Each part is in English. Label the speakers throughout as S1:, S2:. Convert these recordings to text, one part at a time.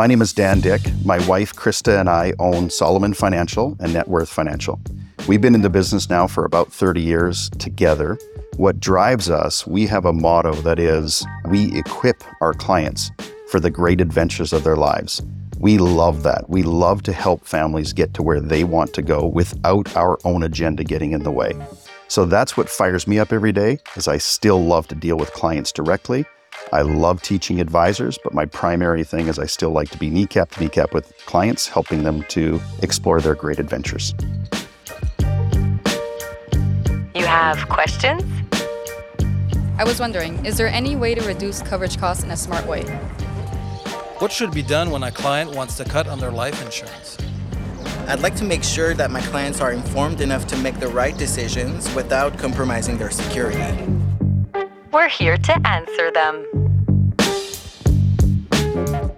S1: My name is Dan Dyck. My wife, Christa, and I own Solomon Financial and Networth Financial. We've been in the business now for about 30 years together. What drives us, we have a motto that is we equip our clients for the great adventures of their lives. We love that. We love to help families get to where they want to go without our own agenda getting in the way. So that's what fires me up every day is I still love to deal with clients directly I love teaching advisors, but my primary thing is I still like to be kneecap to kneecap with clients, helping them to explore their great adventures.
S2: You have questions?
S3: I was wondering, is there any way to reduce coverage costs in a smart way?
S4: What should be done when a client wants to cut on their life insurance?
S5: I'd like to make sure that my clients are informed enough to make the right decisions without compromising their security.
S2: We're here to answer them.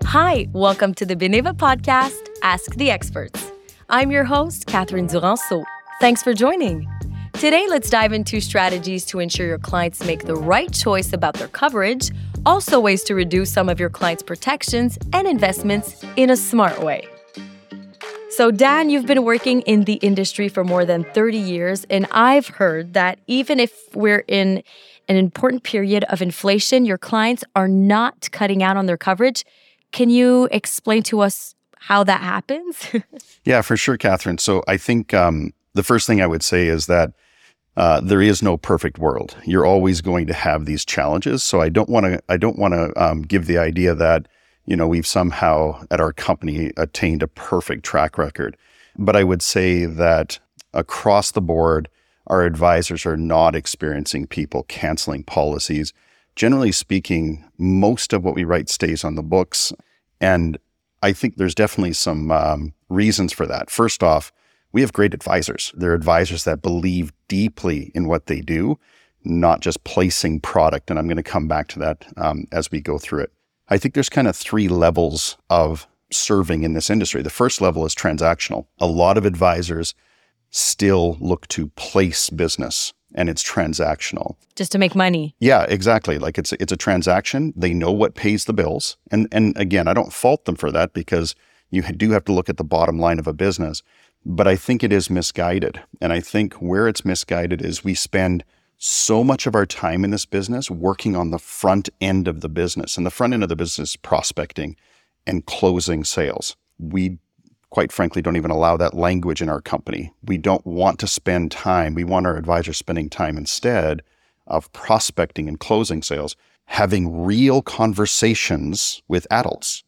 S6: Hi, welcome to the Beneva podcast, Ask the Experts. I'm your host, Catherine Duranceau. Thanks for joining. Today, let's dive into strategies to ensure your clients make the right choice about their coverage, also ways to reduce some of your clients' protections and investments in a smart way. So, Dan, you've been working in the industry for more than 30 years, and I've heard that even if we're in an important period of inflation, your clients are not cutting out on their coverage. Can you explain to us how that happens?
S1: yeah, for sure, Catherine. So I think um, the first thing I would say is that uh, there is no perfect world. You're always going to have these challenges. So I don't want to. I don't want to um, give the idea that you know we've somehow at our company attained a perfect track record. But I would say that across the board, our advisors are not experiencing people canceling policies. Generally speaking, most of what we write stays on the books. And I think there's definitely some um, reasons for that. First off, we have great advisors. They're advisors that believe deeply in what they do, not just placing product. And I'm going to come back to that um, as we go through it. I think there's kind of three levels of serving in this industry. The first level is transactional. A lot of advisors still look to place business and it's transactional.
S6: Just to make money.
S1: Yeah, exactly. Like it's it's a transaction. They know what pays the bills. And and again, I don't fault them for that because you do have to look at the bottom line of a business. But I think it is misguided. And I think where it's misguided is we spend so much of our time in this business working on the front end of the business. And the front end of the business prospecting and closing sales. We quite frankly, don't even allow that language in our company. We don't want to spend time. We want our advisors spending time instead of prospecting and closing sales, having real conversations with adults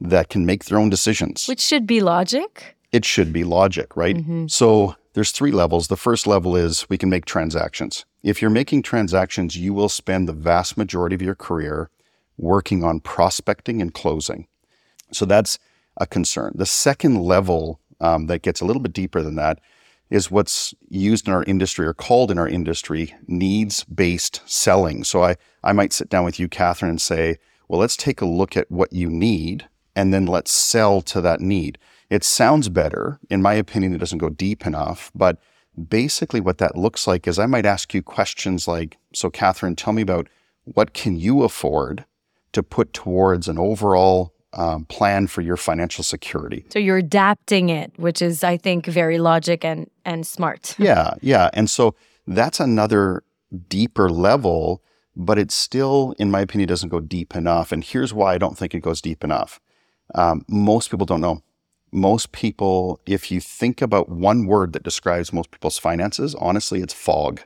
S1: that can make their own decisions.
S6: Which should be logic.
S1: It should be logic, right? Mm-hmm. So there's three levels. The first level is we can make transactions. If you're making transactions, you will spend the vast majority of your career working on prospecting and closing. So that's a concern. The second level um, that gets a little bit deeper than that is what's used in our industry or called in our industry needs based selling. So I, I might sit down with you, Catherine, and say, well, let's take a look at what you need and then let's sell to that need. It sounds better. In my opinion, it doesn't go deep enough. But basically, what that looks like is I might ask you questions like, so, Catherine, tell me about what can you afford to put towards an overall um, plan for your financial security.
S6: So you're adapting it, which is, I think, very logic and and smart.
S1: yeah, yeah, and so that's another deeper level, but it still, in my opinion, doesn't go deep enough. And here's why I don't think it goes deep enough. Um, most people don't know. Most people, if you think about one word that describes most people's finances, honestly, it's fog.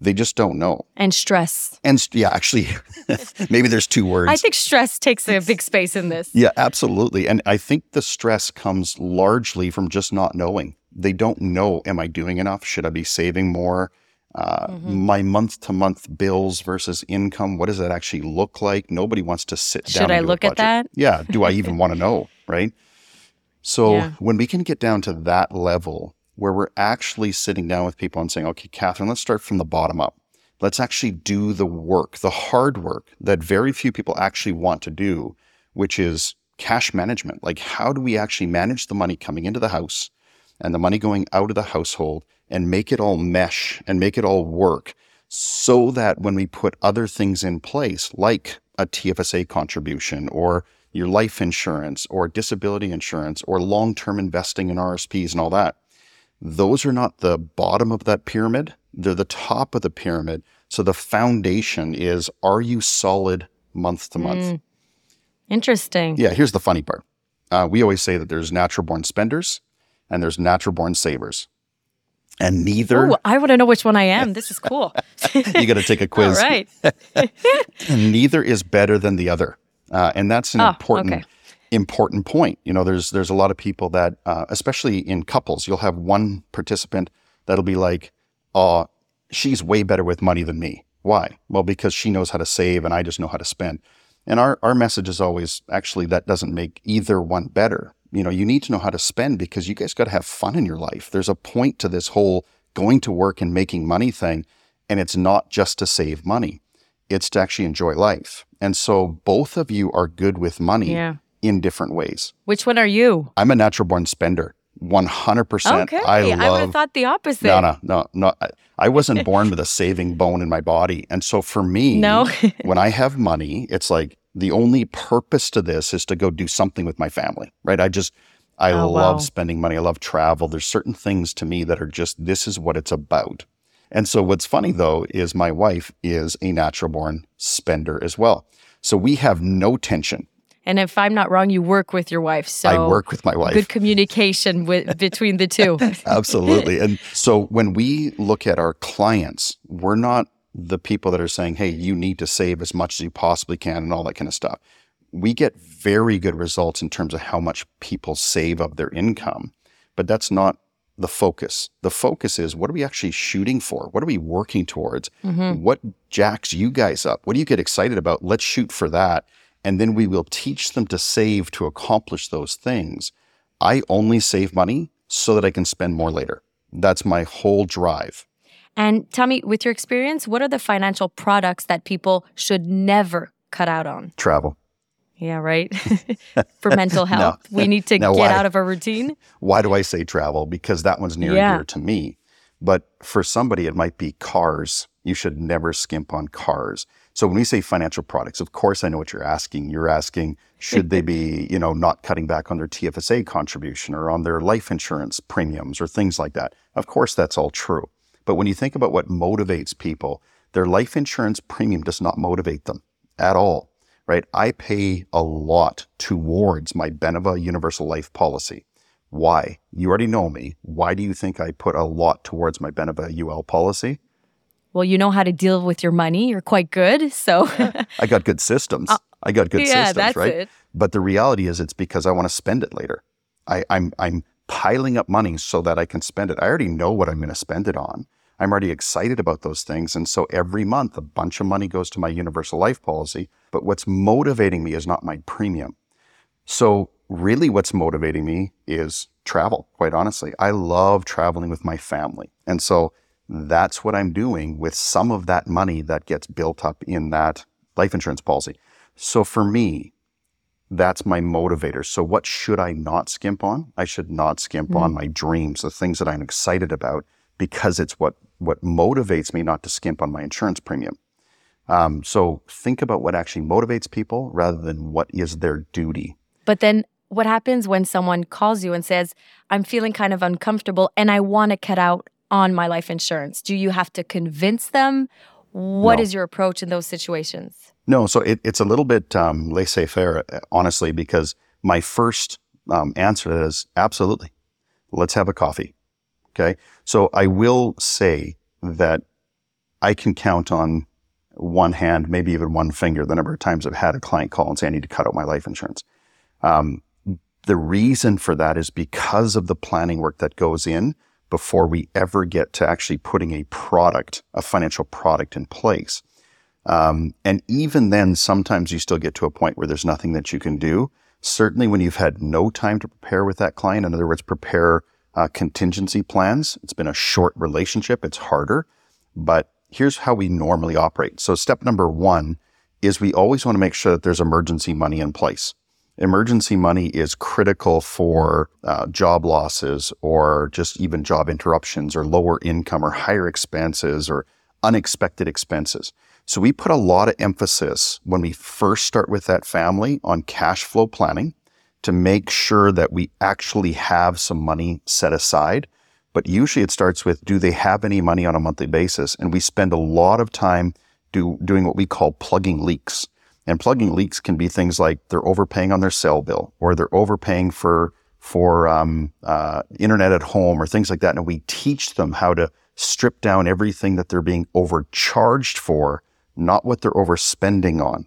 S1: They just don't know.
S6: And stress.
S1: And yeah, actually, maybe there's two words.
S6: I think stress takes a big space in this.
S1: Yeah, absolutely. And I think the stress comes largely from just not knowing. They don't know, am I doing enough? Should I be saving more? Uh, mm-hmm. My month to month bills versus income, what does that actually look like? Nobody wants to sit
S6: Should
S1: down.
S6: Should I look at that?
S1: Yeah. Do I even want to know? Right. So yeah. when we can get down to that level, where we're actually sitting down with people and saying, okay, Catherine, let's start from the bottom up. Let's actually do the work, the hard work that very few people actually want to do, which is cash management. Like, how do we actually manage the money coming into the house and the money going out of the household and make it all mesh and make it all work so that when we put other things in place, like a TFSA contribution or your life insurance or disability insurance or long term investing in RSPs and all that, those are not the bottom of that pyramid. They're the top of the pyramid. So the foundation is are you solid month to month?
S6: Mm. Interesting.
S1: Yeah, here's the funny part. Uh, we always say that there's natural born spenders and there's natural born savers. And neither,
S6: Ooh, I want to know which one I am. This is cool.
S1: you got to take a quiz.
S6: right.
S1: and neither is better than the other. Uh, and that's an
S6: Oh,
S1: important
S6: okay.
S1: important point. You know, there's there's a lot of people that, uh, especially in couples, you'll have one participant that'll be like, "Oh, she's way better with money than me." Why? Well, because she knows how to save, and I just know how to spend. And our our message is always actually that doesn't make either one better. You know, you need to know how to spend because you guys got to have fun in your life. There's a point to this whole going to work and making money thing, and it's not just to save money it's to actually enjoy life. And so both of you are good with money
S6: Yeah.
S1: in different ways.
S6: Which one are you?
S1: I'm a natural born spender, 100%.
S6: Okay.
S1: I
S6: I, would
S1: love.
S6: have thought the opposite.
S1: no, no, no, no. I- I wasn't born with a saving bone in my body. And so for me,
S6: No.
S1: when I have money, it's like the only purpose to this is to go do something with my family, right? I just, I
S6: Oh,
S1: love
S6: wow.
S1: spending money. I love travel. There's certain things to me that are just, this is what it's about. And so what's funny though is my wife is a natural born spender as well. So we have no tension.
S6: And if I'm not wrong, you work with your wife. So
S1: I work with my wife.
S6: good communication with between the two.
S1: Absolutely. And so when we look at our clients, we're not the people that are saying, hey, you need to save as much as you possibly can and all that kind of stuff. We get very good results in terms of how much people save of their income, but that's not the focus. The focus is what are we actually shooting for? What are we working towards? Mm-hmm. What jacks you guys up? What do you get excited about? Let's shoot for that. And then we will teach them to save to accomplish those things. I only save money so that I can spend more later. That's my whole drive.
S6: And tell me, with your experience, what are the financial products that people should never cut out on?
S1: Travel.
S6: Yeah, right. For mental health, we need to
S1: No,
S6: get
S1: why?
S6: out of our routine.
S1: Why do I say travel? Because that one's near
S6: Yeah.
S1: and dear to me. But for somebody, it might be cars. You should never skimp on cars. So when we say financial products, of course, I know what you're asking. You're asking, should they be, you know, not cutting back on their TFSA contribution or on their life insurance premiums or things like that? Of course, that's all true. But when you think about what motivates people, their life insurance premium does not motivate them at all, right? I pay a lot towards my Beneva Universal Life policy. Why? You already know me. Why do you think I put a lot towards my Beneva UL policy?
S6: Well, you know how to deal with your money. You're quite good. So,
S1: I got good systems. I got good
S6: Uh, yeah,
S1: systems,
S6: that's
S1: right?
S6: it.
S1: But the reality is, it's because I want to spend it later. I, I'm I'm piling up money so that I can spend it. I already know what I'm going to spend it on. I'm already excited about those things, and so every month a bunch of money goes to my universal life policy. But what's motivating me is not my premium. So really, what's motivating me is travel. Quite honestly, I love traveling with my family, and so that's what I'm doing with some of that money that gets built up in that life insurance policy. So for me, that's my motivator. So what should I not skimp on? I should not skimp hmm. on my dreams, the things that I'm excited about, because it's what what motivates me not to skimp on my insurance premium. Um, so think about what actually motivates people rather than what is their duty.
S6: but then what happens when someone calls you and says, I'm feeling kind of uncomfortable and I want to cut out on my life insurance? Do you have to convince them? What is
S1: No.
S6: your approach in those situations?
S1: No, so it, it's a little bit um, laissez-faire, uh, honestly, because my first um, answer is absolutely. Let's have a coffee. Okay. So I will say that I can count on one hand, maybe even one finger, the number of times I've had a client call and say, I need to cut out my life insurance. Um, the reason for that is because of the planning work that goes in before we ever get to actually putting a product, a financial product in place. Um, and even then, sometimes you still get to a point where there's nothing that you can do. Certainly, when you've had no time to prepare with that client, in other words, prepare uh, contingency plans, it's been a short relationship, it's harder. But here's how we normally operate. So, step number one is we always want to make sure that there's emergency money in place. Emergency money is critical for uh, job losses or just even job interruptions or lower income or higher expenses or unexpected expenses. So we put a lot of emphasis when we first start with that family on cash flow planning to make sure that we actually have some money set aside. But usually it starts with do they have any money on a monthly basis? And we spend a lot of time do, doing what we call plugging leaks. And plugging leaks can be things like they're overpaying on their cell bill or they're overpaying for for um, uh, internet at home or things like that. And we teach them how to strip down everything that they're being overcharged for, not what they're overspending on.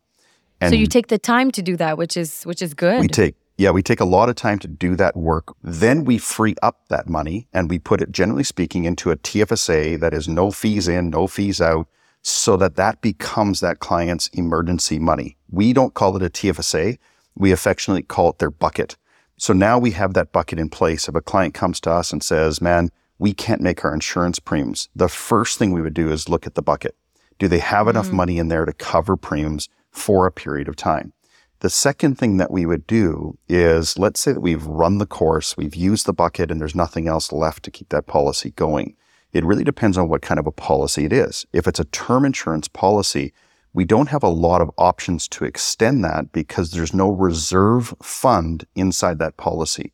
S6: And so you take the time to do that, which is which is good.
S1: We take yeah, we take a lot of time to do that work. Then we free up that money and we put it, generally speaking, into a TFSA that is no fees in, no fees out, so that that becomes that client's emergency money. We don't call it a TFSA. We affectionately call it their bucket. So now we have that bucket in place. If a client comes to us and says, man, we can't make our insurance premiums, the first thing we would do is look at the bucket. Do they have enough mm-hmm. money in there to cover premiums for a period of time? The second thing that we would do is let's say that we've run the course, we've used the bucket, and there's nothing else left to keep that policy going. It really depends on what kind of a policy it is. If it's a term insurance policy, we don't have a lot of options to extend that because there's no reserve fund inside that policy.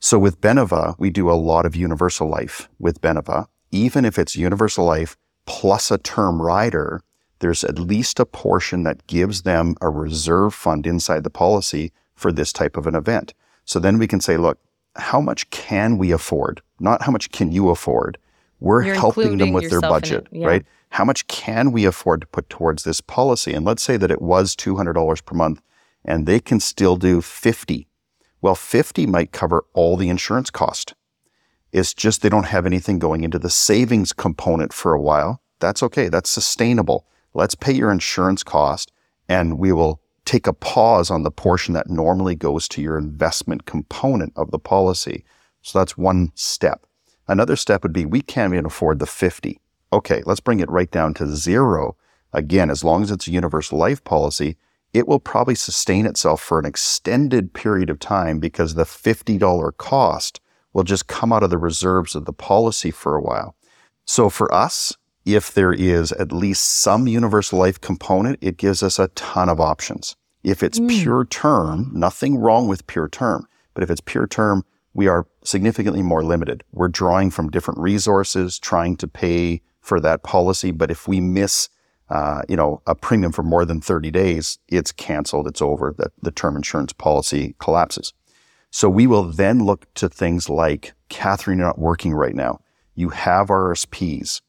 S1: So with Beneva, we do a lot of universal life with Beneva. Even if it's universal life plus a term rider, there's at least a portion that gives them a reserve fund inside the policy for this type of an event. So then we can say, look, how much can we afford? Not how much can you afford. We're You're helping them with their budget, yeah. right? How much can we afford to put towards this policy? And let's say that it was $200 per month and they can still do 50. Well, 50 might cover all the insurance cost. It's just they don't have anything going into the savings component for a while. That's okay. That's sustainable. Let's pay your insurance cost and we will take a pause on the portion that normally goes to your investment component of the policy. So that's one step. Another step would be we can't even afford the 50. Okay, let's bring it right down to zero. Again, as long as it's a universal life policy, it will probably sustain itself for an extended period of time because the $50 cost will just come out of the reserves of the policy for a while. So for us, if there is at least some universal life component, it gives us a ton of options. If it's mm. pure term, nothing wrong with pure term, but if it's pure term, we are significantly more limited. We're drawing from different resources, trying to pay for that policy. But if we miss, uh, you know, a premium for more than 30 days, it's canceled. It's over. The, the term insurance policy collapses. So we will then look to things like, Catherine, you're not working right now. You have RSPs.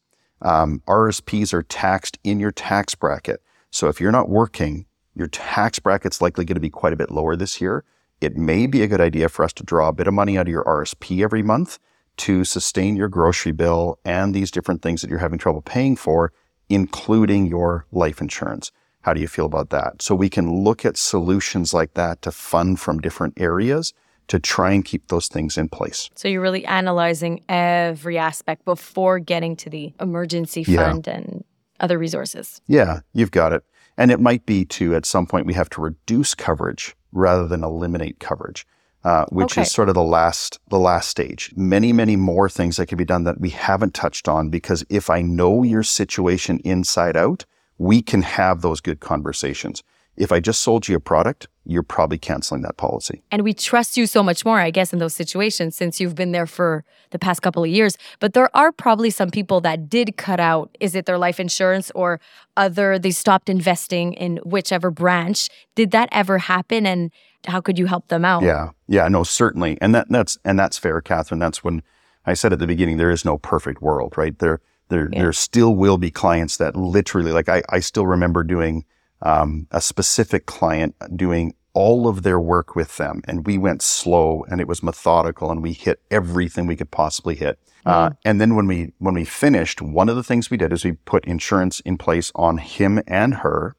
S1: Um, RSPs are taxed in your tax bracket. So if you're not working, your tax bracket's likely going to be quite a bit lower this year. It may be a good idea for us to draw a bit of money out of your RSP every month to sustain your grocery bill and these different things that you're having trouble paying for, including your life insurance. How do you feel about that? So we can look at solutions like that to fund from different areas to try and keep those things in place.
S6: So you're really analyzing every aspect before getting to the emergency fund yeah. and other resources.
S1: Yeah, you've got it. And it might be to at some point we have to reduce coverage rather than eliminate coverage. Uh, which okay. is sort of the last the last stage. Many many more things that can be done that we haven't touched on because if I know your situation inside out, we can have those good conversations. If I just sold you a product, you're probably canceling that policy.
S6: And we trust you so much more, I guess, in those situations since you've been there for the past couple of years. But there are probably some people that did cut out is it their life insurance or other, they stopped investing in whichever branch. Did that ever happen? And how could you help them out?
S1: Yeah. Yeah, no, certainly. And that, that's and that's fair, Catherine. That's when I said at the beginning, there is no perfect world, right? There there yeah. there still will be clients that literally like I, I still remember doing um, a specific client doing all of their work with them. And we went slow and it was methodical and we hit everything we could possibly hit. Uh, mm-hmm. Uh, and then when we, when we finished, one of the things we did is we put insurance in place on him and her.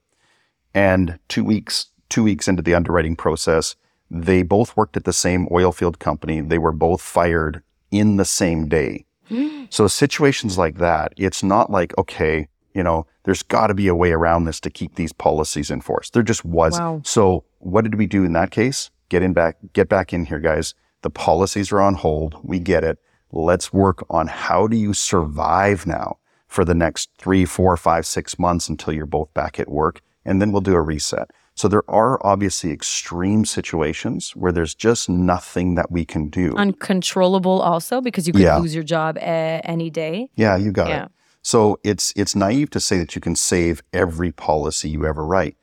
S1: And two weeks, two weeks into the underwriting process, they both worked at the same oil field company. They were both fired in the same day. so situations like that, it's not like, okay, you know, there's got to be a way around this to keep these policies in force. There just was. Wow. So what did we do in that case? Get in back, get back in here, guys. The policies are on hold. We get it. Let's work on how do you survive now for the next three, four, five, six months until you're both back at work. And then we'll do a reset. So there are obviously extreme situations where there's just nothing that we can do.
S6: Uncontrollable also because you could
S1: Yeah.
S6: lose your job a- any day.
S1: yeah, you got
S6: Yeah.
S1: it. So it's it's naive to say that you can save every policy you ever write,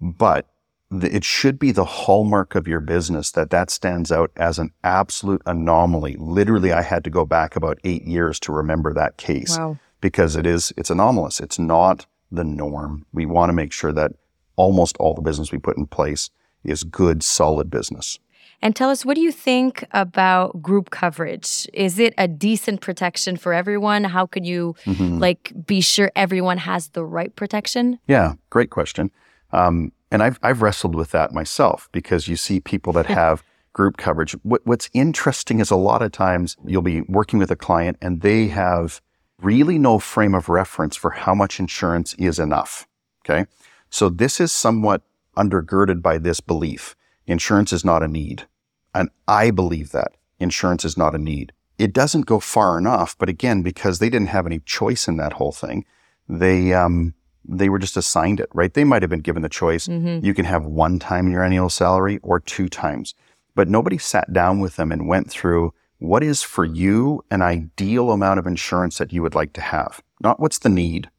S1: but the, it should be the hallmark of your business that that stands out as an absolute anomaly. Literally, I had to go back about eight years to remember that case
S6: Wow.
S1: because it is it's anomalous. It's not the norm. We want to make sure that almost all the business we put in place is good, solid business.
S6: And tell us, what do you think about group coverage? Is it a decent protection for everyone? How can you
S1: Mm-hmm.
S6: like be sure everyone has the right protection?
S1: Yeah, great question. Um, and I've I've wrestled with that myself because you see people that have group coverage. What, what's interesting is a lot of times you'll be working with a client and they have really no frame of reference for how much insurance is enough. Okay, so this is somewhat undergirded by this belief: insurance is not a need, and I believe that insurance is not a need. It doesn't go far enough, but again, because they didn't have any choice in that whole thing, they um, they were just assigned it, right? They might have been given the choice. You can have one time your annual salary or two times. But nobody sat down with them and went through what is for you an ideal amount of insurance that you would like to have. Not what's the need,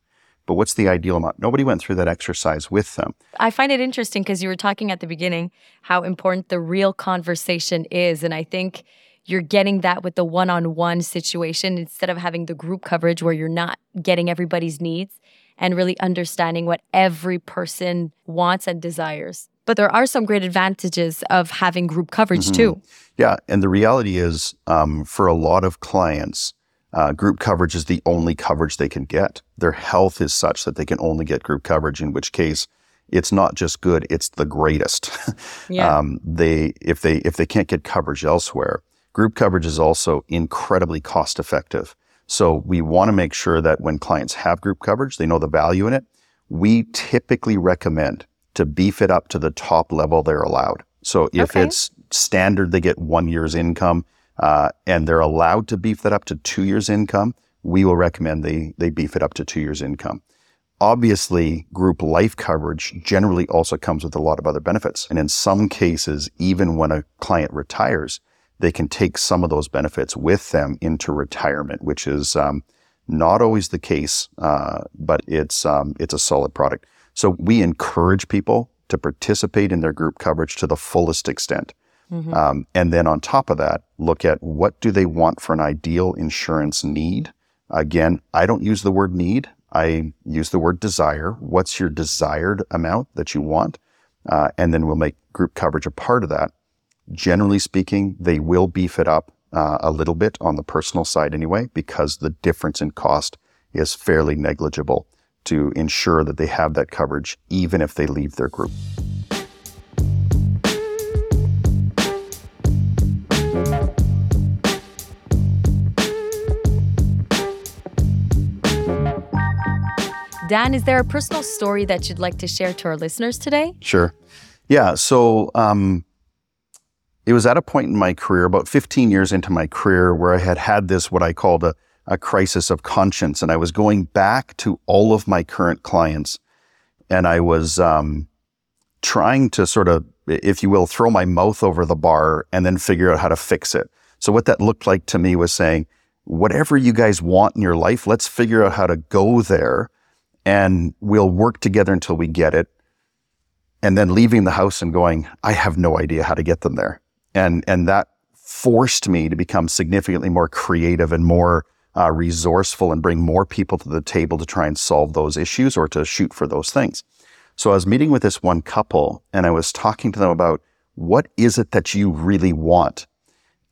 S1: but what's the ideal amount. Nobody went through that exercise with them.
S6: I find it interesting because you were talking at the beginning how important the real conversation is. And I think you're getting that with the one on one situation instead of having the group coverage where you're not getting everybody's needs and really understanding what every person wants and desires. But there are some great advantages of having group coverage too.
S1: Yeah, and the reality is, um, for a lot of clients, uh, group coverage is the only coverage they can get. Their health is such that they can only get group coverage. In which case, it's not just good; it's the greatest.
S6: Yeah.
S1: um, they if they if they can't get coverage elsewhere, group coverage is also incredibly cost effective. So we want to make sure that when clients have group coverage, they know the value in it. We typically recommend to beef it up to the top level they're allowed. So if
S6: Okay.
S1: it's standard, they get one year's income, uh, and they're allowed to beef that up to two years' income. We will recommend they they beef it up to two years' income. Obviously, group life coverage generally also comes with a lot of other benefits. And in some cases, even when a client retires, they can take some of those benefits with them into retirement, which is um, not always the case, uh, but it's um, it's a solid product. So we encourage people to participate in their group coverage to the fullest extent. Um, and then on top of that, look at what do they want for an ideal insurance need. Again, I don't use the word need. I use the word desire. What's your desired amount that you want? Uh, and then we'll make group coverage a part of that. Generally speaking, they will beef it up uh, a little bit on the personal side anyway, because the difference in cost is fairly negligible to ensure that they have that coverage even if they leave their group.
S6: Dan, is there a personal story that you'd like to share to our listeners today?
S1: Sure. Yeah. So um, it was at a point in my career, about 15 years into my career, where I had had this, what I called a, a crisis of conscience. And I was going back to all of my current clients and I was um, trying to sort of, if you will, throw my mouth over the bar and then figure out how to fix it. So what that looked like to me was saying, whatever you guys want in your life, let's figure out how to go there and we'll work together until we get it and then leaving the house and going, I have no idea how to get them there. And, and that forced me to become significantly more creative and more uh, resourceful and bring more people to the table to try and solve those issues or to shoot for those things. So I was meeting with this one couple and I was talking to them about what is it that you really want?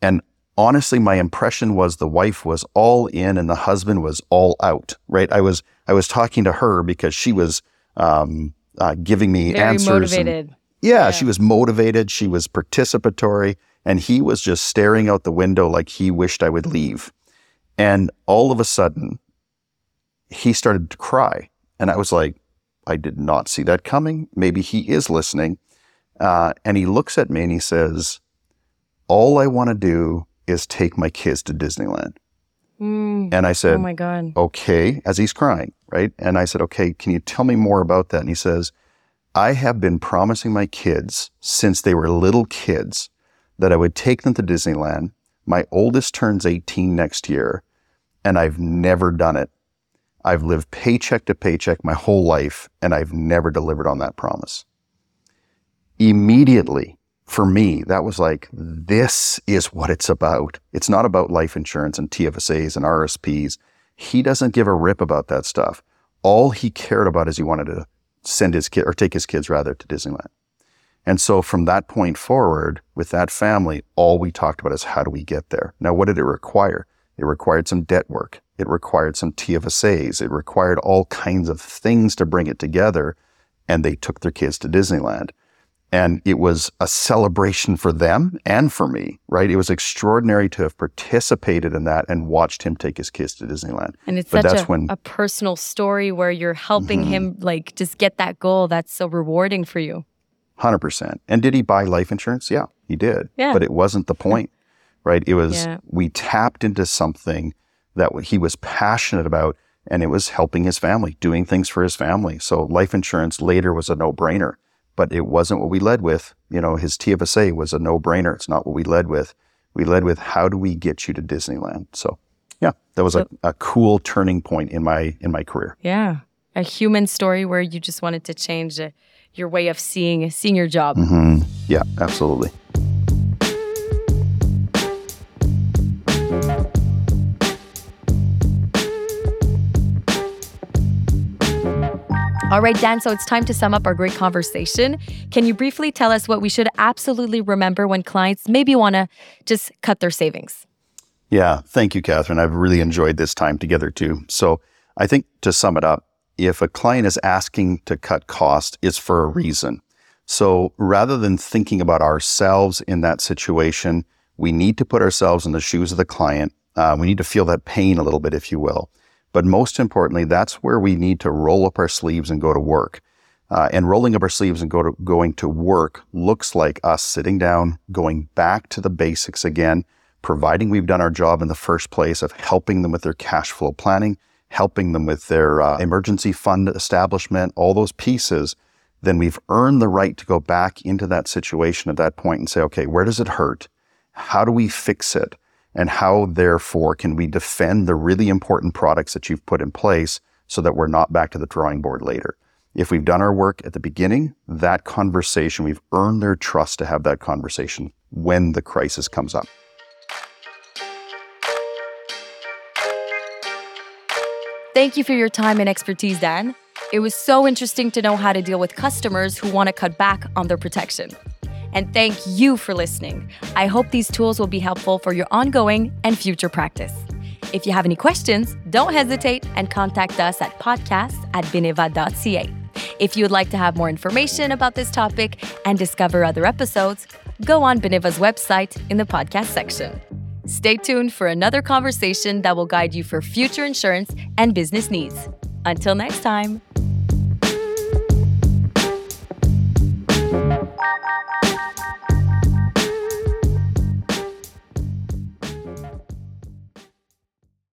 S1: And honestly, my impression was the wife was all in and the husband was all out, right? I was, I was talking to her because she was, um, uh, giving me
S6: Very
S1: answers. and-
S6: motivated.
S1: yeah, she was motivated. She was participatory. And he was just staring out the window like he wished I would leave. And all of a sudden, he started to cry. And I was like, I did not see that coming. Maybe he is listening. Uh, and he looks at me and he says, All I want to do is take my kids to Disneyland.
S6: Mm.
S1: And I said,
S6: Oh my God.
S1: okay, as he's crying, right? And I said, okay, can you tell me more about that? And he says, I have been promising my kids since they were little kids that I would take them to Disneyland. My oldest turns 18 next year, and I've never done it. I've lived paycheck to paycheck my whole life, and I've never delivered on that promise. Immediately, for me, that was like, this is what it's about. It's not about life insurance and TFSAs and RSPs. He doesn't give a rip about that stuff. All he cared about is he wanted to send his kid or take his kids rather to Disneyland. And so from that point forward, with that family, all we talked about is how do we get there? Now, what did it require? It required some debt work. It required some TFSAs. It required all kinds of things to bring it together. And they took their kids to Disneyland. And it was a celebration for them and for me, right? It was extraordinary to have participated in that and watched him take his kids to Disneyland.
S6: And it's
S1: But
S6: such a,
S1: when-
S6: a personal story where you're helping
S1: Mhm.
S6: him like just get that goal. That's so rewarding for you.
S1: 100%. And did he buy life insurance? Yeah, he did.
S6: Yeah.
S1: But it wasn't the point, right? It was,
S6: Yeah.
S1: we tapped into something that he was passionate about and it was helping his family, doing things for his family. So life insurance later was a no brainer, but it wasn't what we led with. You know, his TFSA was a no brainer. It's not what we led with. We led with how do we get you to Disneyland? So yeah, that was a, a cool turning point in my, in my career.
S6: Yeah. A human story where you just wanted to change uh, your way of seeing seeing your job.
S1: hmm Yeah, absolutely.
S6: All right, Dan, so it's time to sum up our great conversation. Can you briefly tell us what we should absolutely remember when clients maybe want to just cut their savings?
S1: Yeah, thank you, Catherine. I've really enjoyed this time together too. So I think to sum it up, if a client is asking to cut cost, it's for a reason. So rather than thinking about ourselves in that situation, we need to put ourselves in the shoes of the client. Uh, we need to feel that pain a little bit, if you will. But most importantly, that's where we need to roll up our sleeves and go to work. Uh, and rolling up our sleeves and go to, going to work looks like us sitting down, going back to the basics again, providing we've done our job in the first place of helping them with their cash flow planning, helping them with their uh, emergency fund establishment, all those pieces, then we've earned the right to go back into that situation at that point and say, okay, where does it hurt? How do we fix it? And how, therefore, can we defend the really important products that you've put in place so that we're not back to the drawing board later? If we've done our work at the beginning, that conversation, we've earned their trust to have that conversation when the crisis comes up.
S6: Thank you for your time and expertise, Dan. It was so interesting to know how to deal with customers who want to cut back on their protection. And thank you for listening. I hope these tools will be helpful for your ongoing and future practice. If you have any questions, don't hesitate and contact us at podcast at beneva.ca. If you would like to have more information about this topic and discover other episodes, go on Beneva's website in the podcast section. Stay tuned for another conversation that will guide you for future insurance and business needs. Until next time.